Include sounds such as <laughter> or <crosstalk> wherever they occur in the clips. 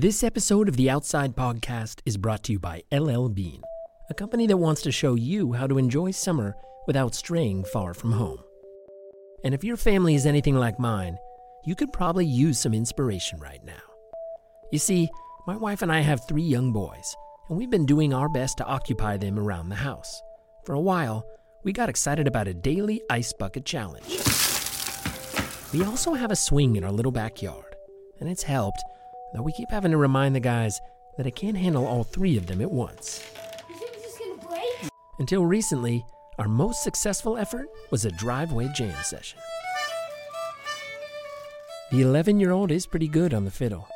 This episode of the Outside Podcast is brought to you by LL Bean, a company that wants to show you how to enjoy summer without straying far from home. And if your family is anything like mine, you could probably use some inspiration right now. You see, my wife and I have three young boys, and we've been doing our best to occupy them around the house. For a while, we got excited about a daily ice bucket challenge. We also have a swing in our little backyard, and it's helped, though we keep having to remind the guys that I can't handle all three of them at once. You think this is gonna break? Until recently, our most successful effort was a driveway jam session. The 11 year old is pretty good on the fiddle,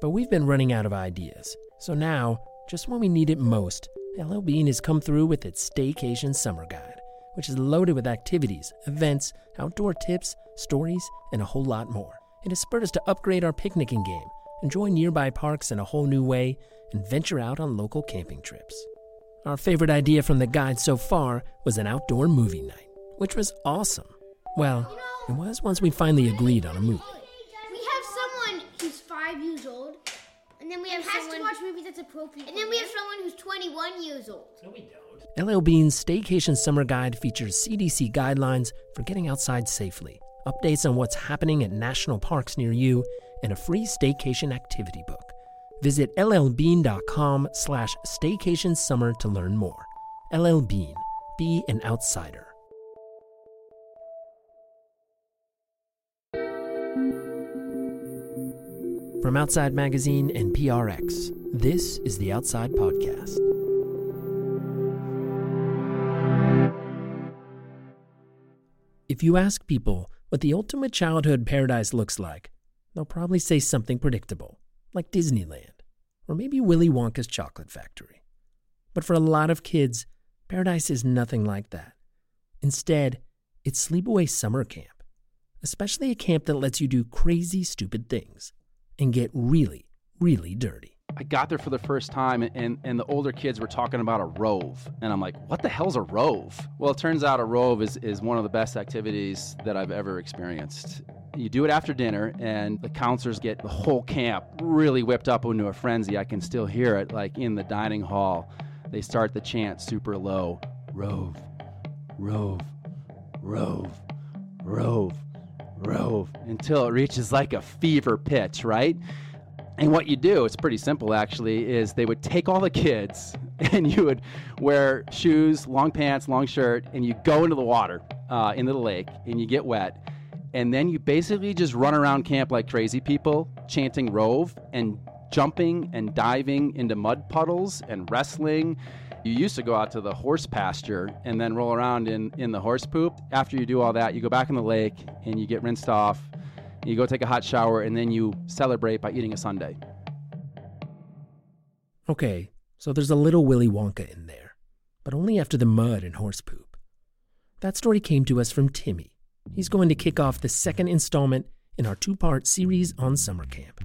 but we've been running out of ideas. So now, just when we need it most, LL Bean has come through with its Staycation Summer Guide, which is loaded with activities, events, outdoor tips, stories, and a whole lot more. It has spurred us to upgrade our picnicking game, enjoy nearby parks in a whole new way, and venture out on local camping trips. Our favorite idea from the guide so far was an outdoor movie night, which was awesome. Well, it was once we finally agreed on a movie. We have someone who's five years old, and then we have has someone to watch movies that's appropriate. and then we have someone who's 21 years old. No, we don't. LL Bean's Staycation Summer Guide features CDC guidelines for getting outside safely, updates on what's happening at national parks near you, and a free staycation activity book. Visit llbean.com slash staycation summer to learn more. LL Bean. Be an outsider. From Outside Magazine and PRX, this is the Outside Podcast. If you ask people what the ultimate childhood paradise looks like, they'll probably say something predictable, like Disneyland, or maybe Willy Wonka's chocolate factory. But for a lot of kids, paradise is nothing like that. Instead, it's sleepaway summer camp, especially a camp that lets you do crazy, stupid things and get really, really dirty. I got there for the first time, and, and the older kids were talking about a rove. And I'm like, what the hell's a rove? Well, it turns out a rove is, is one of the best activities that I've ever experienced. You do it after dinner, and the counselors get the whole camp really whipped up into a frenzy. I can still hear it, like in the dining hall. They start the chant super low Rove, Rove, Rove, Rove, Rove, until it reaches like a fever pitch, right? And what you do, it's pretty simple actually, is they would take all the kids <laughs> and you would wear shoes, long pants, long shirt, and you go into the water, uh, into the lake, and you get wet. And then you basically just run around camp like crazy people, chanting Rove and jumping and diving into mud puddles and wrestling. You used to go out to the horse pasture and then roll around in, in the horse poop. After you do all that, you go back in the lake and you get rinsed off you go take a hot shower, and then you celebrate by eating a sundae. Okay, so there's a little Willy Wonka in there, but only after the mud and horse poop. That story came to us from Timmy. He's going to kick off the second installment in our two part series on summer camp.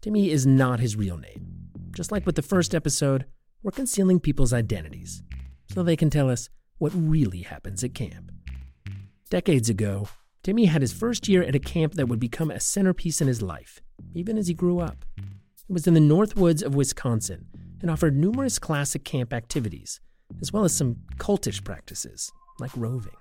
Timmy is not his real name. Just like with the first episode, we're concealing people's identities so they can tell us what really happens at camp. Decades ago, Timmy had his first year at a camp that would become a centerpiece in his life, even as he grew up. It was in the North Woods of Wisconsin and offered numerous classic camp activities, as well as some cultish practices, like roving.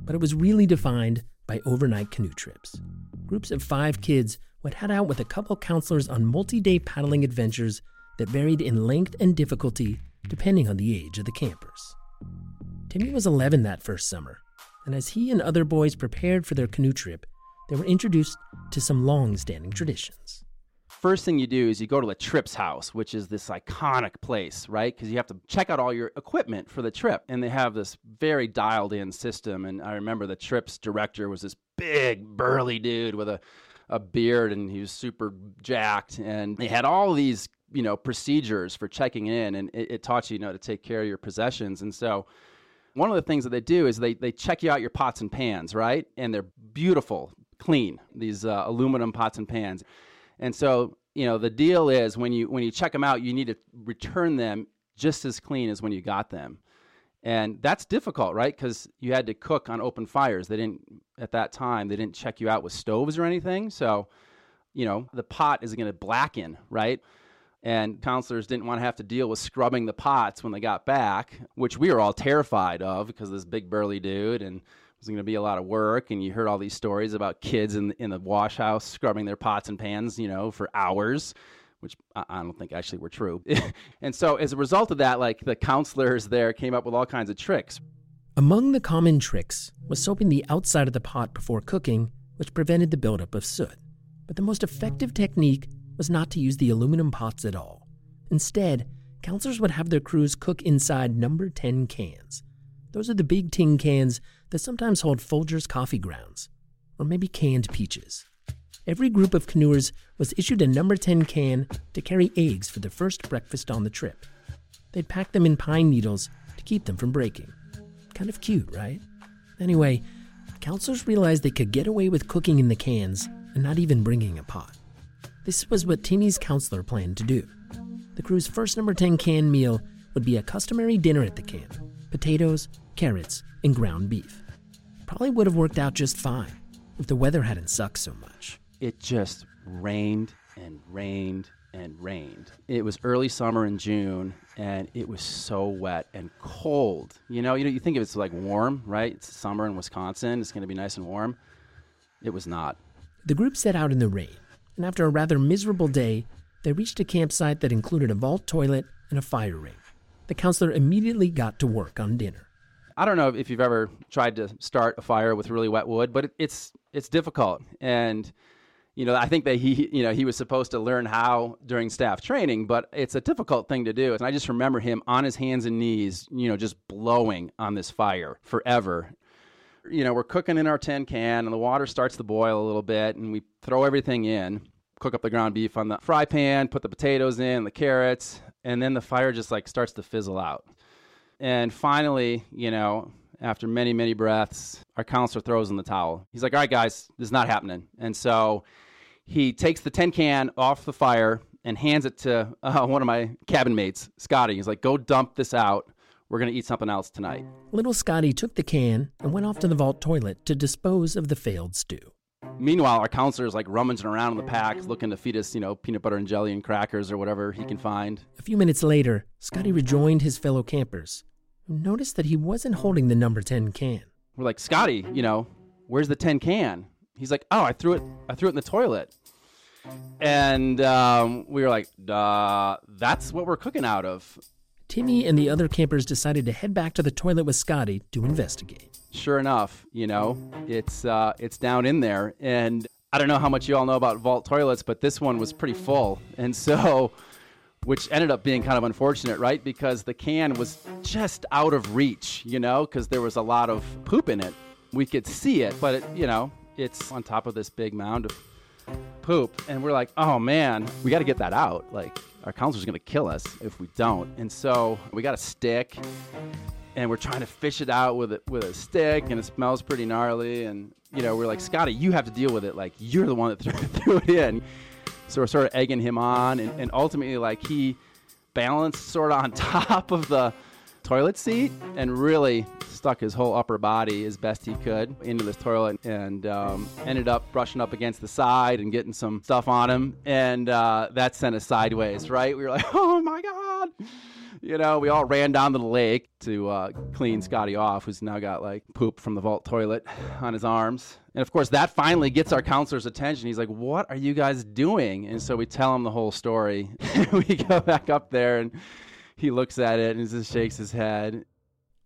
But it was really defined by overnight canoe trips. Groups of five kids would head out with a couple counselors on multi day paddling adventures that varied in length and difficulty depending on the age of the campers. Timmy was 11 that first summer, and as he and other boys prepared for their canoe trip, they were introduced to some long standing traditions. First thing you do is you go to the Trips house, which is this iconic place, right? Because you have to check out all your equipment for the trip. And they have this very dialed in system. And I remember the Trips director was this big, burly dude with a, a beard, and he was super jacked. And they had all these, you know, procedures for checking in, and it, it taught you, you know, to take care of your possessions. And so one of the things that they do is they, they check you out your pots and pans, right? And they're beautiful, clean, these uh, aluminum pots and pans. And so, you know, the deal is when you when you check them out, you need to return them just as clean as when you got them. And that's difficult, right? Because you had to cook on open fires. They didn't at that time. They didn't check you out with stoves or anything. So you know, the pot is going to blacken, right? And counselors didn't want to have to deal with scrubbing the pots when they got back, which we were all terrified of because this big burly dude and it was going to be a lot of work. And you heard all these stories about kids in, in the wash house scrubbing their pots and pans, you know, for hours which I don't think actually were true. <laughs> and so as a result of that, like the counselors there came up with all kinds of tricks. Among the common tricks was soaping the outside of the pot before cooking, which prevented the buildup of soot. But the most effective technique was not to use the aluminum pots at all. Instead, counselors would have their crews cook inside number 10 cans. Those are the big tin cans that sometimes hold Folgers coffee grounds, or maybe canned peaches. Every group of canoers was issued a number 10 can to carry eggs for their first breakfast on the trip. They'd pack them in pine needles to keep them from breaking. Kind of cute, right? Anyway, counselors realized they could get away with cooking in the cans and not even bringing a pot. This was what Timmy's counselor planned to do. The crew's first number 10 can meal would be a customary dinner at the camp potatoes, carrots, and ground beef. Probably would have worked out just fine if the weather hadn't sucked so much it just rained and rained and rained. It was early summer in June, and it was so wet and cold. You know, you know, you think it's like warm, right? It's summer in Wisconsin. It's going to be nice and warm. It was not. The group set out in the rain, and after a rather miserable day, they reached a campsite that included a vault toilet and a fire ring. The counselor immediately got to work on dinner. I don't know if you've ever tried to start a fire with really wet wood, but it's it's difficult and you know, I think that he, you know, he was supposed to learn how during staff training, but it's a difficult thing to do. And I just remember him on his hands and knees, you know, just blowing on this fire forever. You know, we're cooking in our tin can and the water starts to boil a little bit and we throw everything in, cook up the ground beef on the fry pan, put the potatoes in, the carrots, and then the fire just like starts to fizzle out. And finally, you know, after many, many breaths, our counselor throws in the towel. He's like, all right, guys, this is not happening. And so he takes the tin can off the fire and hands it to uh, one of my cabin mates, Scotty. He's like, "Go dump this out. We're gonna eat something else tonight." Little Scotty took the can and went off to the vault toilet to dispose of the failed stew. Meanwhile, our counselor is like rummaging around in the pack, looking to feed us, you know, peanut butter and jelly and crackers or whatever he can find. A few minutes later, Scotty rejoined his fellow campers, who noticed that he wasn't holding the number ten can. We're like, Scotty, you know, where's the 10 can? he's like, "Oh, I threw it. I threw it in the toilet." And um, we were like, uh, "That's what we're cooking out of." Timmy and the other campers decided to head back to the toilet with Scotty to investigate. Sure enough, you know, it's uh, it's down in there, and I don't know how much you all know about vault toilets, but this one was pretty full, and so. Which ended up being kind of unfortunate, right? Because the can was just out of reach, you know, because there was a lot of poop in it. We could see it, but it, you know, it's on top of this big mound of poop. And we're like, oh man, we got to get that out. Like, our counselor's going to kill us if we don't. And so we got a stick and we're trying to fish it out with it with a stick and it smells pretty gnarly. And, you know, we're like, Scotty, you have to deal with it. Like, you're the one that threw, <laughs> threw it in. So we're sort of egging him on. And, and ultimately, like, he balanced sort of on <laughs> top of the toilet seat and really stuck his whole upper body as best he could into this toilet and um, ended up brushing up against the side and getting some stuff on him. And uh, that sent us sideways, right? We were like, <laughs> oh my God. You know, we all ran down to the lake to uh, clean Scotty off, who's now got like poop from the vault toilet on his arms. And of course, that finally gets our counselor's attention. He's like, What are you guys doing? And so we tell him the whole story. <laughs> we go back up there and he looks at it and just shakes his head.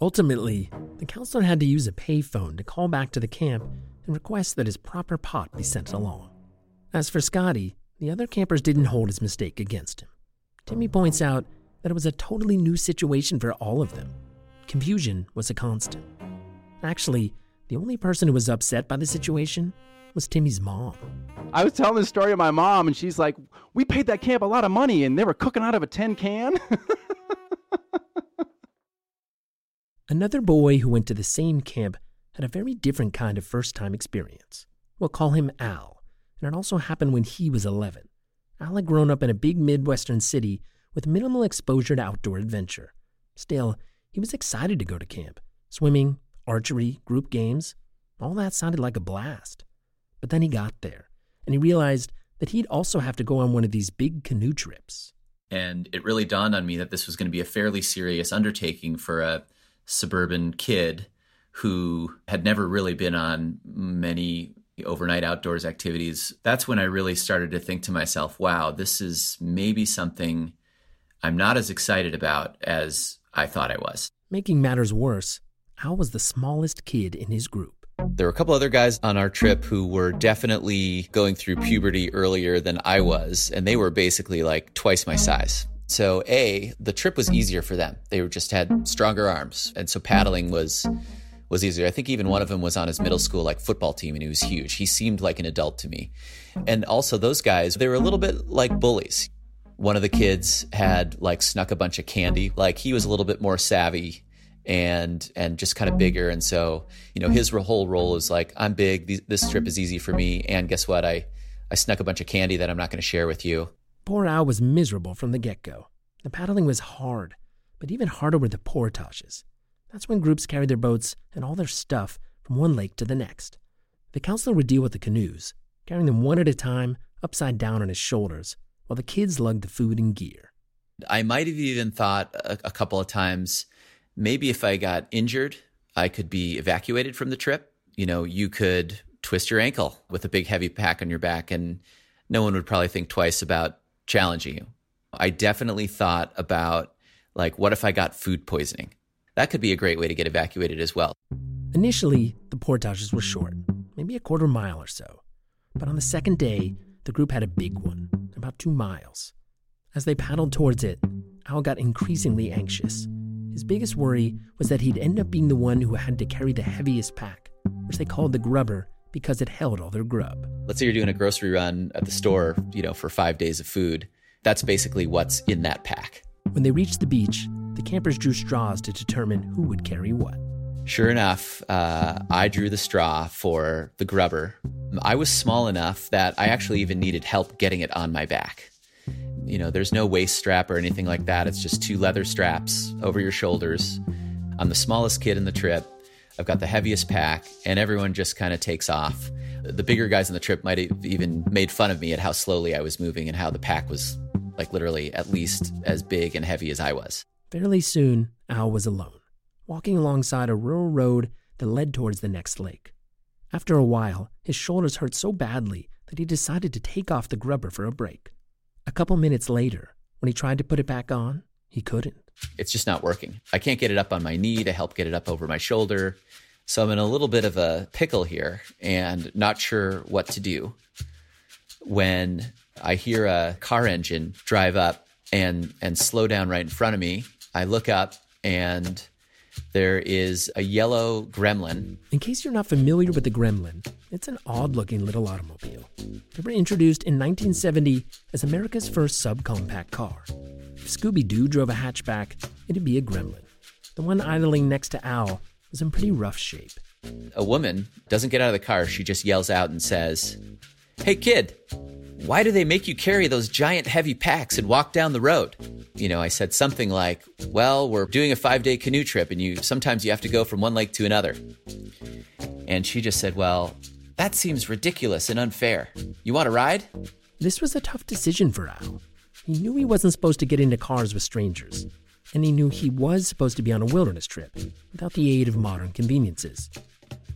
Ultimately, the counselor had to use a payphone to call back to the camp and request that his proper pot be sent along. As for Scotty, the other campers didn't hold his mistake against him. Timmy points out that it was a totally new situation for all of them. Confusion was a constant. Actually, the only person who was upset by the situation was Timmy's mom. I was telling the story to my mom, and she's like, We paid that camp a lot of money, and they were cooking out of a tin can. <laughs> Another boy who went to the same camp had a very different kind of first time experience. We'll call him Al, and it also happened when he was 11. Al had grown up in a big Midwestern city with minimal exposure to outdoor adventure. Still, he was excited to go to camp. Swimming, archery, group games, all that sounded like a blast. But then he got there, and he realized that he'd also have to go on one of these big canoe trips. And it really dawned on me that this was going to be a fairly serious undertaking for a suburban kid who had never really been on many overnight outdoors activities. That's when I really started to think to myself, wow, this is maybe something I'm not as excited about as I thought I was. Making matters worse, Al was the smallest kid in his group. There were a couple other guys on our trip who were definitely going through puberty earlier than I was, and they were basically like twice my size. So, A, the trip was easier for them. They just had stronger arms, and so paddling was was easier. I think even one of them was on his middle school like football team and he was huge. He seemed like an adult to me. And also those guys, they were a little bit like bullies. One of the kids had like snuck a bunch of candy. Like he was a little bit more savvy and and just kind of bigger and so, you know, his whole role is like I'm big, this trip is easy for me and guess what? I I snuck a bunch of candy that I'm not going to share with you. Poor Al was miserable from the get-go. The paddling was hard, but even harder were the portages. That's when groups carried their boats and all their stuff from one lake to the next. The counselor would deal with the canoes, carrying them one at a time, upside down on his shoulders, while the kids lugged the food and gear. I might have even thought a, a couple of times maybe if I got injured, I could be evacuated from the trip. You know, you could twist your ankle with a big heavy pack on your back, and no one would probably think twice about challenging you. I definitely thought about, like, what if I got food poisoning? That could be a great way to get evacuated as well. Initially, the portages were short, maybe a quarter mile or so. But on the second day, the group had a big one, about two miles. As they paddled towards it, Al got increasingly anxious. His biggest worry was that he'd end up being the one who had to carry the heaviest pack, which they called the grubber because it held all their grub. Let's say you're doing a grocery run at the store, you know, for five days of food. That's basically what's in that pack. When they reached the beach, the campers drew straws to determine who would carry what. Sure enough, uh, I drew the straw for the grubber. I was small enough that I actually even needed help getting it on my back. You know, there's no waist strap or anything like that. It's just two leather straps over your shoulders. I'm the smallest kid in the trip. I've got the heaviest pack, and everyone just kind of takes off. The bigger guys on the trip might have even made fun of me at how slowly I was moving and how the pack was like literally at least as big and heavy as I was. Fairly soon, Al was alone, walking alongside a rural road that led towards the next lake. After a while, his shoulders hurt so badly that he decided to take off the grubber for a break. A couple minutes later, when he tried to put it back on, he couldn't. It's just not working. I can't get it up on my knee to help get it up over my shoulder. So I'm in a little bit of a pickle here and not sure what to do. When I hear a car engine drive up and and slow down right in front of me I look up and there is a yellow gremlin. In case you're not familiar with the gremlin, it's an odd looking little automobile. They were introduced in 1970 as America's first subcompact car. If Scooby Doo drove a hatchback, it'd be a gremlin. The one idling next to Al was in pretty rough shape. A woman doesn't get out of the car, she just yells out and says, Hey kid, why do they make you carry those giant heavy packs and walk down the road? You know, I said something like, Well, we're doing a five day canoe trip and you sometimes you have to go from one lake to another. And she just said, Well, that seems ridiculous and unfair. You want to ride? This was a tough decision for Al. He knew he wasn't supposed to get into cars with strangers, and he knew he was supposed to be on a wilderness trip without the aid of modern conveniences.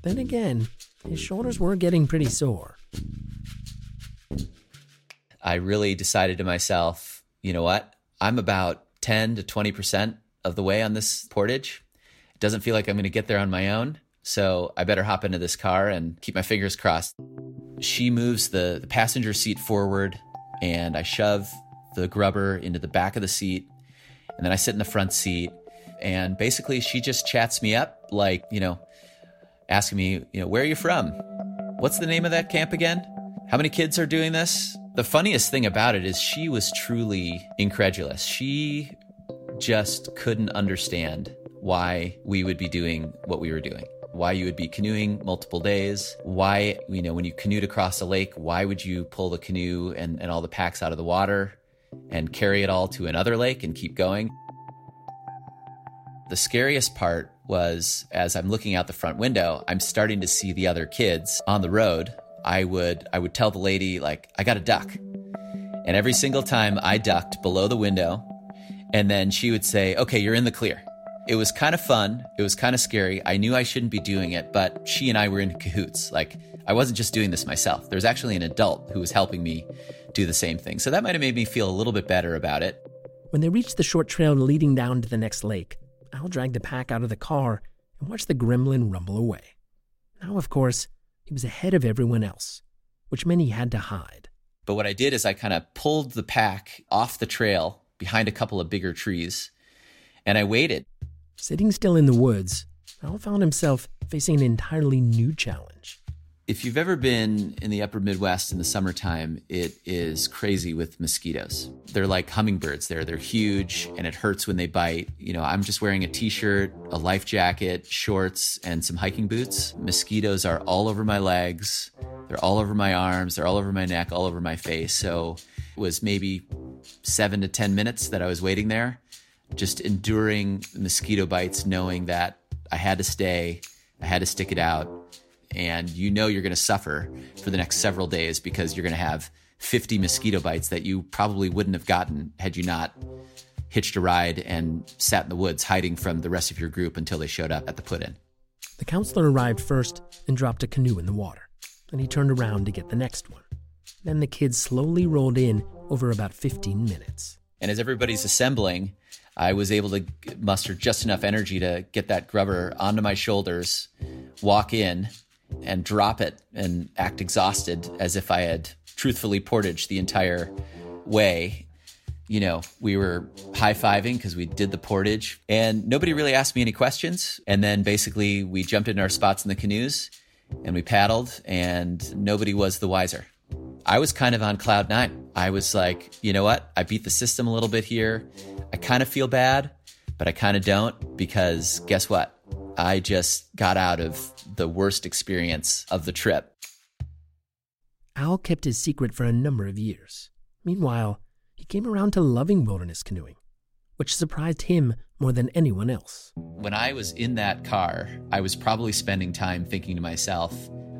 Then again, his shoulders were getting pretty sore. I really decided to myself, you know what? I'm about 10 to 20% of the way on this portage. It doesn't feel like I'm going to get there on my own. So I better hop into this car and keep my fingers crossed. She moves the, the passenger seat forward, and I shove the grubber into the back of the seat. And then I sit in the front seat. And basically, she just chats me up, like, you know, asking me, you know, where are you from? What's the name of that camp again? How many kids are doing this? The funniest thing about it is she was truly incredulous. She just couldn't understand why we would be doing what we were doing. Why you would be canoeing multiple days. Why, you know, when you canoed across a lake, why would you pull the canoe and, and all the packs out of the water and carry it all to another lake and keep going? The scariest part was as I'm looking out the front window, I'm starting to see the other kids on the road I would I would tell the lady like I got a duck. And every single time I ducked below the window and then she would say, "Okay, you're in the clear." It was kind of fun. It was kind of scary. I knew I shouldn't be doing it, but she and I were in cahoots. Like I wasn't just doing this myself. There was actually an adult who was helping me do the same thing. So that might have made me feel a little bit better about it. When they reached the short trail leading down to the next lake, Al dragged the pack out of the car and watched the gremlin rumble away. Now, of course, he was ahead of everyone else, which meant he had to hide. But what I did is I kind of pulled the pack off the trail behind a couple of bigger trees and I waited. Sitting still in the woods, Al found himself facing an entirely new challenge. If you've ever been in the upper Midwest in the summertime, it is crazy with mosquitoes. They're like hummingbirds there. They're huge and it hurts when they bite. You know, I'm just wearing a t shirt, a life jacket, shorts, and some hiking boots. Mosquitoes are all over my legs. They're all over my arms. They're all over my neck, all over my face. So it was maybe seven to 10 minutes that I was waiting there, just enduring mosquito bites, knowing that I had to stay, I had to stick it out and you know you're going to suffer for the next several days because you're going to have 50 mosquito bites that you probably wouldn't have gotten had you not hitched a ride and sat in the woods hiding from the rest of your group until they showed up at the put in. The counselor arrived first and dropped a canoe in the water. Then he turned around to get the next one. Then the kids slowly rolled in over about 15 minutes. And as everybody's assembling, I was able to muster just enough energy to get that grubber onto my shoulders, walk in, and drop it and act exhausted as if I had truthfully portaged the entire way. You know, we were high fiving because we did the portage and nobody really asked me any questions. And then basically we jumped in our spots in the canoes and we paddled and nobody was the wiser. I was kind of on cloud nine. I was like, you know what? I beat the system a little bit here. I kind of feel bad, but I kind of don't because guess what? I just got out of the worst experience of the trip. Al kept his secret for a number of years. Meanwhile, he came around to loving wilderness canoeing, which surprised him more than anyone else. When I was in that car, I was probably spending time thinking to myself,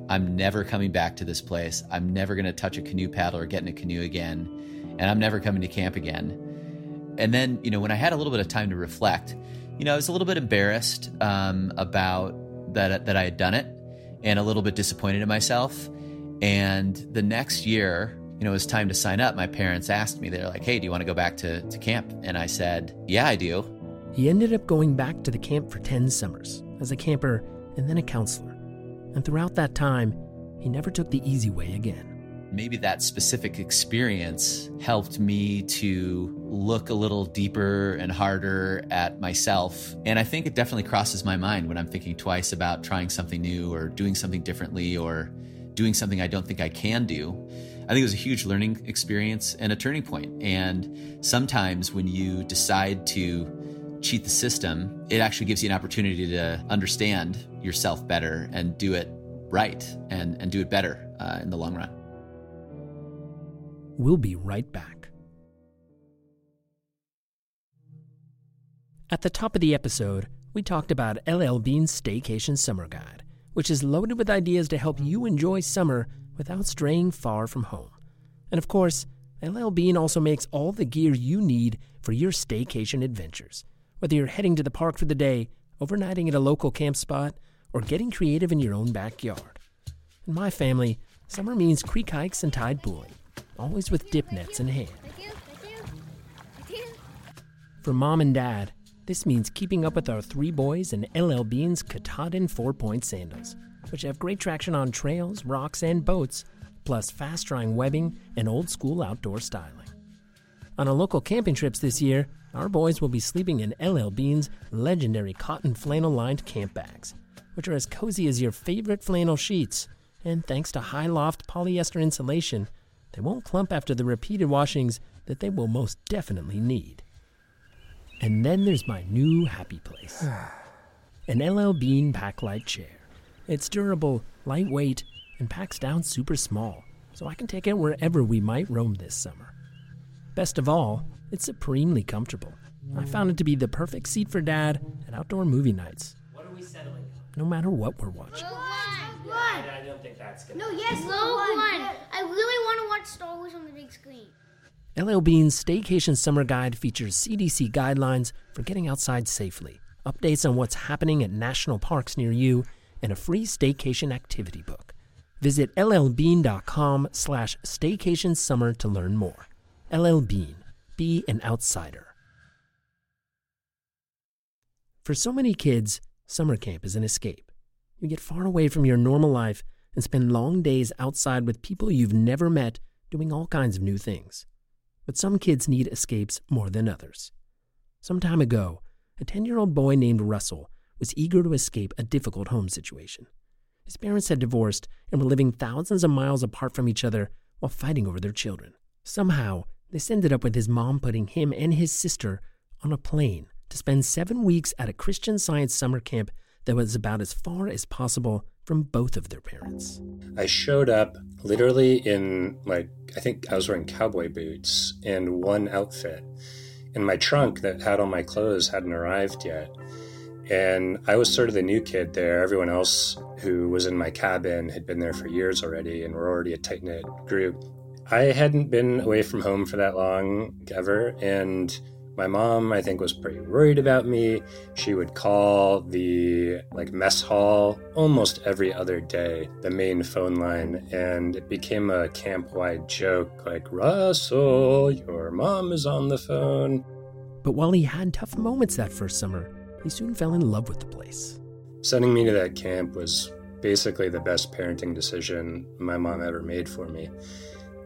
I'm never coming back to this place. I'm never going to touch a canoe paddle or get in a canoe again. And I'm never coming to camp again. And then, you know, when I had a little bit of time to reflect, you know, I was a little bit embarrassed um, about that that I had done it, and a little bit disappointed in myself. And the next year, you know, it was time to sign up. My parents asked me, they're like, "Hey, do you want to go back to to camp?" And I said, "Yeah, I do." He ended up going back to the camp for ten summers as a camper and then a counselor, and throughout that time, he never took the easy way again maybe that specific experience helped me to look a little deeper and harder at myself. And I think it definitely crosses my mind when I'm thinking twice about trying something new or doing something differently or doing something I don't think I can do. I think it was a huge learning experience and a turning point. And sometimes when you decide to cheat the system, it actually gives you an opportunity to understand yourself better and do it right and, and do it better uh, in the long run. We'll be right back. At the top of the episode, we talked about LL Bean's Staycation Summer Guide, which is loaded with ideas to help you enjoy summer without straying far from home. And of course, LL Bean also makes all the gear you need for your staycation adventures. Whether you're heading to the park for the day, overnighting at a local camp spot, or getting creative in your own backyard. In my family, summer means creek hikes and tide pooling always with dip nets in hand. For mom and dad, this means keeping up with our three boys in LL Bean's Katahdin four point sandals, which have great traction on trails, rocks, and boats, plus fast drying webbing and old school outdoor styling. On our local camping trips this year, our boys will be sleeping in LL Bean's legendary cotton flannel lined camp bags, which are as cozy as your favorite flannel sheets, and thanks to high loft polyester insulation, they won't clump after the repeated washings that they will most definitely need. And then there's my new happy place <sighs> an LL Bean Packlight chair. It's durable, lightweight, and packs down super small, so I can take it wherever we might roam this summer. Best of all, it's supremely comfortable. I found it to be the perfect seat for dad at outdoor movie nights. What are we settling No matter what we're watching. One. I don't think that's good. No, yes, Rogue One. I really want to watch Star Wars on the big screen. LL Bean's Staycation Summer Guide features CDC guidelines for getting outside safely, updates on what's happening at national parks near you, and a free staycation activity book. Visit llbean.com slash staycationsummer to learn more. LL Bean. Be an outsider. For so many kids, summer camp is an escape. You get far away from your normal life and spend long days outside with people you've never met doing all kinds of new things. But some kids need escapes more than others. Some time ago, a 10 year old boy named Russell was eager to escape a difficult home situation. His parents had divorced and were living thousands of miles apart from each other while fighting over their children. Somehow, this ended up with his mom putting him and his sister on a plane to spend seven weeks at a Christian Science summer camp that was about as far as possible from both of their parents. I showed up literally in like I think I was wearing cowboy boots and one outfit. And my trunk that had all my clothes hadn't arrived yet. And I was sort of the new kid there. Everyone else who was in my cabin had been there for years already and were already a tight knit group. I hadn't been away from home for that long ever. And my mom, I think, was pretty worried about me. She would call the like mess hall almost every other day, the main phone line, and it became a camp-wide joke like, "Russell, your mom is on the phone." But while he had tough moments that first summer, he soon fell in love with the place. Sending me to that camp was basically the best parenting decision my mom ever made for me.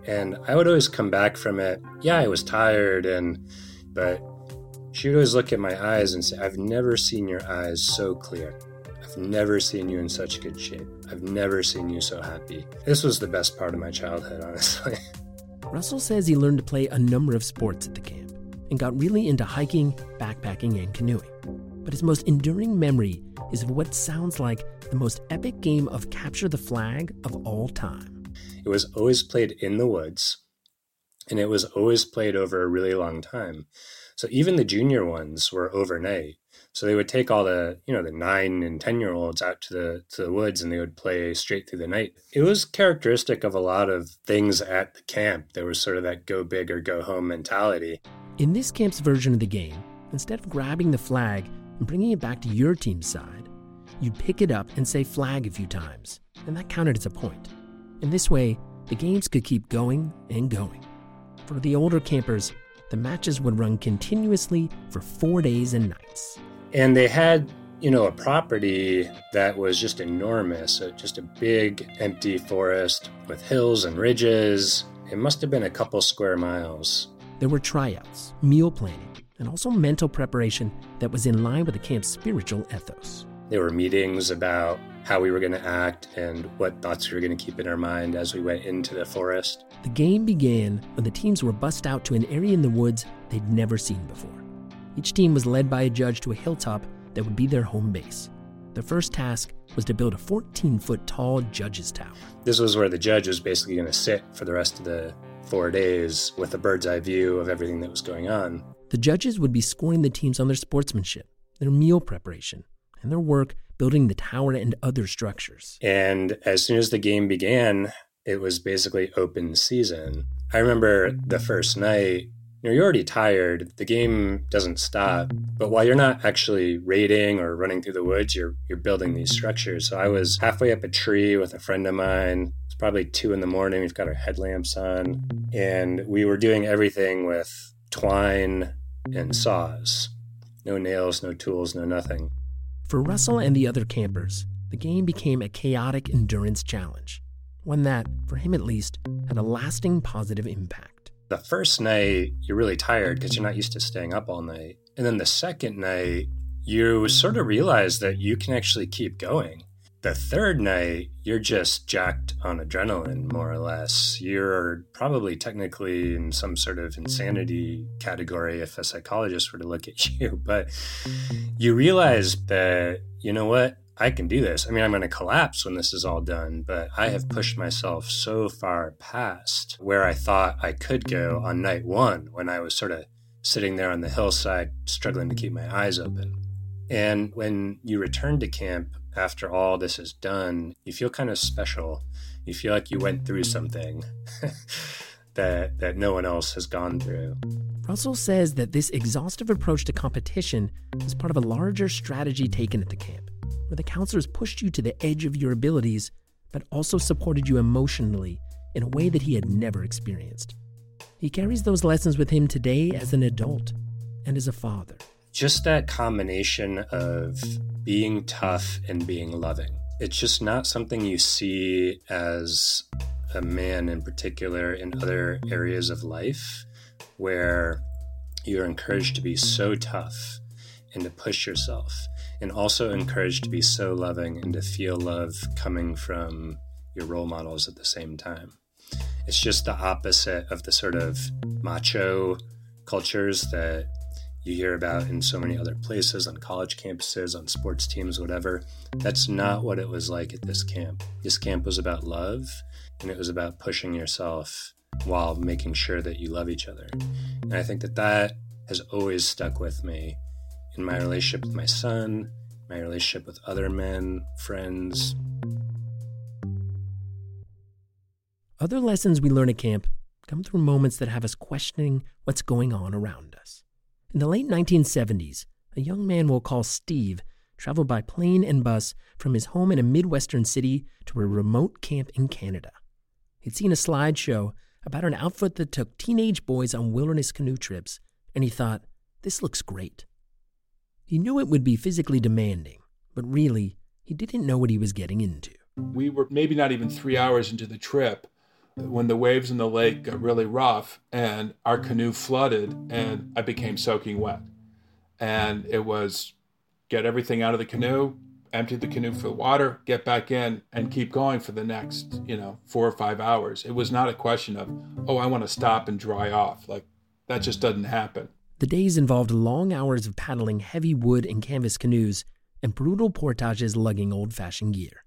And I would always come back from it. Yeah, I was tired and but she would always look at my eyes and say, I've never seen your eyes so clear. I've never seen you in such good shape. I've never seen you so happy. This was the best part of my childhood, <laughs> honestly. Russell says he learned to play a number of sports at the camp and got really into hiking, backpacking, and canoeing. But his most enduring memory is of what sounds like the most epic game of capture the flag of all time. It was always played in the woods and it was always played over a really long time. So even the junior ones were overnight. So they would take all the, you know, the nine and ten year olds out to the to the woods and they would play straight through the night. It was characteristic of a lot of things at the camp. There was sort of that go big or go home mentality. In this camp's version of the game, instead of grabbing the flag and bringing it back to your team's side, you'd pick it up and say flag a few times, and that counted as a point. In this way, the games could keep going and going. For the older campers, the matches would run continuously for four days and nights. And they had, you know, a property that was just enormous, just a big empty forest with hills and ridges. It must have been a couple square miles. There were tryouts, meal planning, and also mental preparation that was in line with the camp's spiritual ethos. There were meetings about how we were going to act and what thoughts we were going to keep in our mind as we went into the forest. The game began when the teams were bussed out to an area in the woods they'd never seen before. Each team was led by a judge to a hilltop that would be their home base. Their first task was to build a 14 foot tall judge's tower. This was where the judge was basically going to sit for the rest of the four days with a bird's eye view of everything that was going on. The judges would be scoring the teams on their sportsmanship, their meal preparation, and their work building the tower and other structures. And as soon as the game began, it was basically open season. I remember the first night, you know, you're already tired. The game doesn't stop. But while you're not actually raiding or running through the woods, you're you're building these structures. So I was halfway up a tree with a friend of mine. It's probably two in the morning. We've got our headlamps on. And we were doing everything with twine and saws. No nails, no tools, no nothing. For Russell and the other campers, the game became a chaotic endurance challenge, one that, for him at least, had a lasting positive impact. The first night, you're really tired because you're not used to staying up all night. And then the second night, you sort of realize that you can actually keep going. The third night, you're just jacked on adrenaline, more or less. You're probably technically in some sort of insanity category if a psychologist were to look at <laughs> you, but you realize that, you know what? I can do this. I mean, I'm going to collapse when this is all done, but I have pushed myself so far past where I thought I could go on night one when I was sort of sitting there on the hillside, struggling to keep my eyes open. And when you return to camp after all this is done, you feel kind of special. You feel like you went through something <laughs> that that no one else has gone through. Russell says that this exhaustive approach to competition was part of a larger strategy taken at the camp, where the counselors pushed you to the edge of your abilities, but also supported you emotionally in a way that he had never experienced. He carries those lessons with him today as an adult and as a father. Just that combination of being tough and being loving. It's just not something you see as a man in particular in other areas of life where you're encouraged to be so tough and to push yourself, and also encouraged to be so loving and to feel love coming from your role models at the same time. It's just the opposite of the sort of macho cultures that you hear about in so many other places, on college campuses, on sports teams, whatever. That's not what it was like at this camp. This camp was about love and it was about pushing yourself while making sure that you love each other. And I think that that has always stuck with me in my relationship with my son, my relationship with other men, friends, Other lessons we learn at camp come through moments that have us questioning what's going on around us. In the late 1970s, a young man we'll call Steve traveled by plane and bus from his home in a Midwestern city to a remote camp in Canada. He'd seen a slideshow about an outfit that took teenage boys on wilderness canoe trips, and he thought, this looks great. He knew it would be physically demanding, but really, he didn't know what he was getting into. We were maybe not even three hours into the trip when the waves in the lake got really rough and our canoe flooded and I became soaking wet. And it was get everything out of the canoe, empty the canoe for the water, get back in and keep going for the next, you know, four or five hours. It was not a question of, oh, I want to stop and dry off. Like that just doesn't happen. The days involved long hours of paddling heavy wood and canvas canoes and brutal portages lugging old fashioned gear.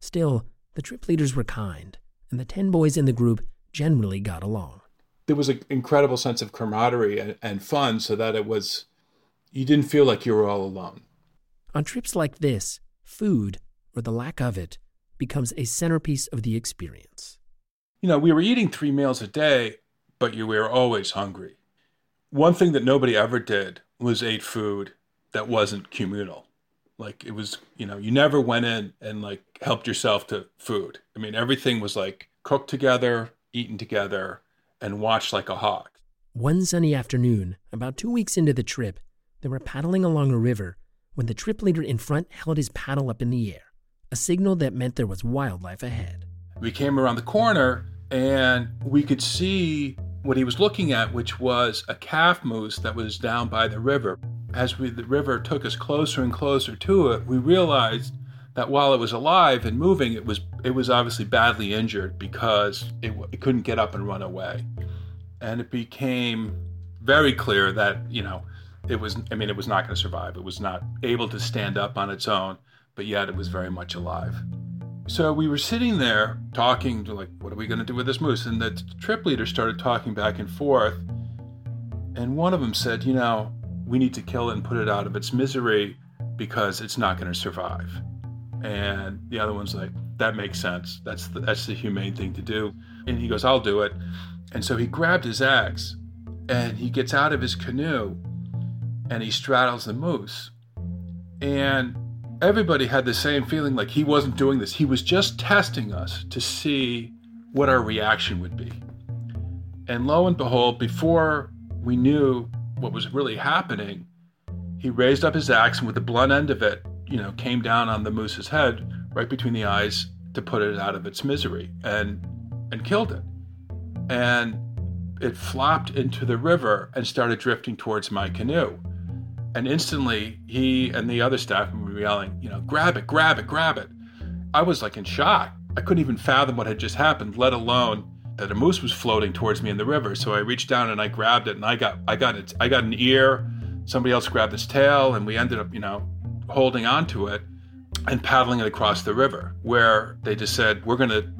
Still, the trip leaders were kind and the 10 boys in the group generally got along. There was an incredible sense of camaraderie and, and fun so that it was, you didn't feel like you were all alone. On trips like this, food, or the lack of it, becomes a centerpiece of the experience. You know, we were eating three meals a day, but you were always hungry. One thing that nobody ever did was ate food that wasn't communal. Like it was, you know, you never went in and like helped yourself to food. I mean, everything was like cooked together, eaten together, and watched like a hawk. One sunny afternoon, about two weeks into the trip, they were paddling along a river when the trip leader in front held his paddle up in the air, a signal that meant there was wildlife ahead. We came around the corner and we could see what he was looking at, which was a calf moose that was down by the river. As we, the river took us closer and closer to it, we realized that while it was alive and moving, it was it was obviously badly injured because it, it couldn't get up and run away, and it became very clear that you know it was I mean it was not going to survive. It was not able to stand up on its own, but yet it was very much alive. So we were sitting there talking like, what are we going to do with this moose? And the trip leader started talking back and forth, and one of them said, you know, we need to kill it and put it out of its misery because it's not going to survive. And the other one's like, that makes sense. That's the, that's the humane thing to do. And he goes, I'll do it. And so he grabbed his axe and he gets out of his canoe and he straddles the moose. And everybody had the same feeling like he wasn't doing this. He was just testing us to see what our reaction would be. And lo and behold, before we knew what was really happening, he raised up his axe and with the blunt end of it you know, came down on the moose's head right between the eyes to put it out of its misery and and killed it. And it flopped into the river and started drifting towards my canoe. And instantly, he and the other staff were yelling, you know, grab it, grab it, grab it. I was like in shock. I couldn't even fathom what had just happened, let alone that a moose was floating towards me in the river. So I reached down and I grabbed it, and I got, I got it, I got an ear. Somebody else grabbed its tail, and we ended up, you know, holding on to it and paddling it across the river, where they just said, We're going to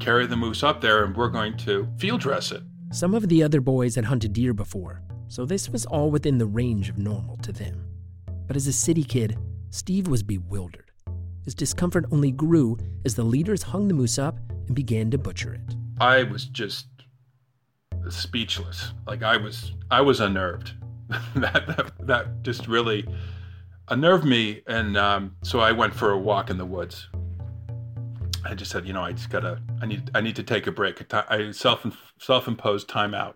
carry the moose up there and we're going to field dress it. Some of the other boys had hunted deer before, so this was all within the range of normal to them. But as a city kid, Steve was bewildered. His discomfort only grew as the leaders hung the moose up and began to butcher it. I was just speechless. Like I was, I was unnerved. <laughs> that, that that just really unnerved me, and um, so I went for a walk in the woods. I just said, you know, I just gotta, I need, I need to take a break. I self self imposed timeout.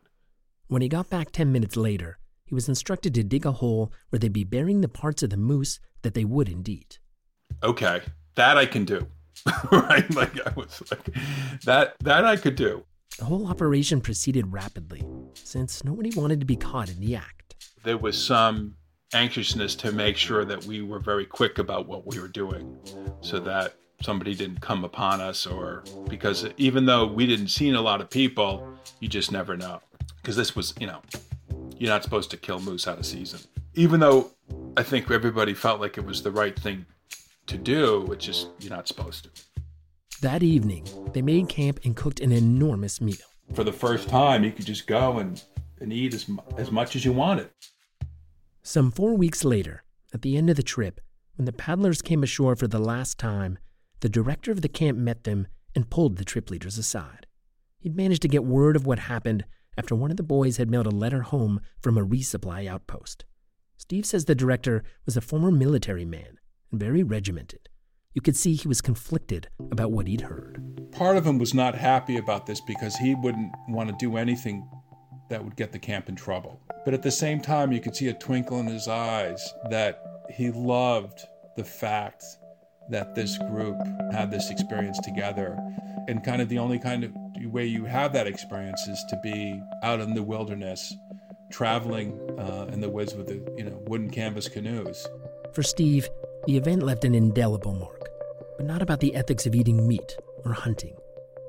When he got back ten minutes later, he was instructed to dig a hole where they'd be burying the parts of the moose that they wouldn't eat. Okay, that I can do. <laughs> right? Like I was like that that I could do. The whole operation proceeded rapidly, since nobody wanted to be caught in the act. There was some anxiousness to make sure that we were very quick about what we were doing so that somebody didn't come upon us or because even though we didn't see a lot of people, you just never know. Because this was, you know, you're not supposed to kill moose out of season. Even though I think everybody felt like it was the right thing to do, it's just you're not supposed to. That evening, they made camp and cooked an enormous meal. For the first time, you could just go and, and eat as, as much as you wanted. Some four weeks later, at the end of the trip, when the paddlers came ashore for the last time, the director of the camp met them and pulled the trip leaders aside. He'd managed to get word of what happened after one of the boys had mailed a letter home from a resupply outpost. Steve says the director was a former military man and very regimented you could see he was conflicted about what he'd heard. Part of him was not happy about this because he wouldn't want to do anything that would get the camp in trouble. But at the same time, you could see a twinkle in his eyes that he loved the fact that this group had this experience together. And kind of the only kind of way you have that experience is to be out in the wilderness, traveling uh, in the woods with the you know wooden canvas canoes. For Steve, the event left an indelible mark but not about the ethics of eating meat or hunting.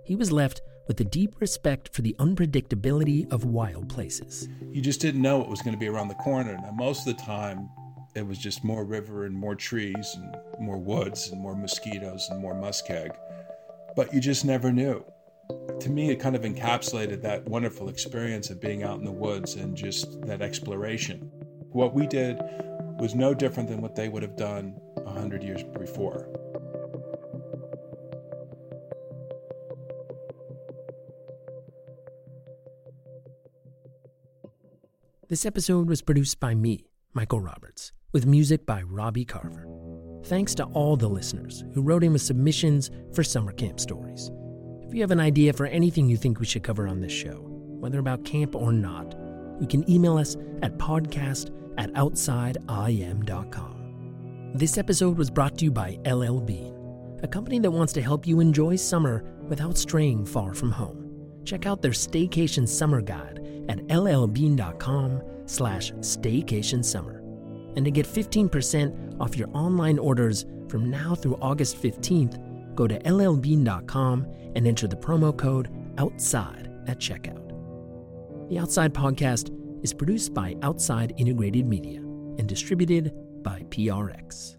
He was left with a deep respect for the unpredictability of wild places. You just didn't know what was going to be around the corner. Now, most of the time, it was just more river and more trees and more woods and more mosquitoes and more muskeg. But you just never knew. To me, it kind of encapsulated that wonderful experience of being out in the woods and just that exploration. What we did was no different than what they would have done a hundred years before. This episode was produced by me, Michael Roberts, with music by Robbie Carver. Thanks to all the listeners who wrote in with submissions for summer camp stories. If you have an idea for anything you think we should cover on this show, whether about camp or not, you can email us at podcast at outsideim.com. This episode was brought to you by LL Bean, a company that wants to help you enjoy summer without straying far from home. Check out their staycation summer guide at llbean.com slash staycation And to get 15% off your online orders from now through August 15th, go to llbean.com and enter the promo code OUTSIDE at checkout. The Outside Podcast is produced by Outside Integrated Media and distributed by PRX.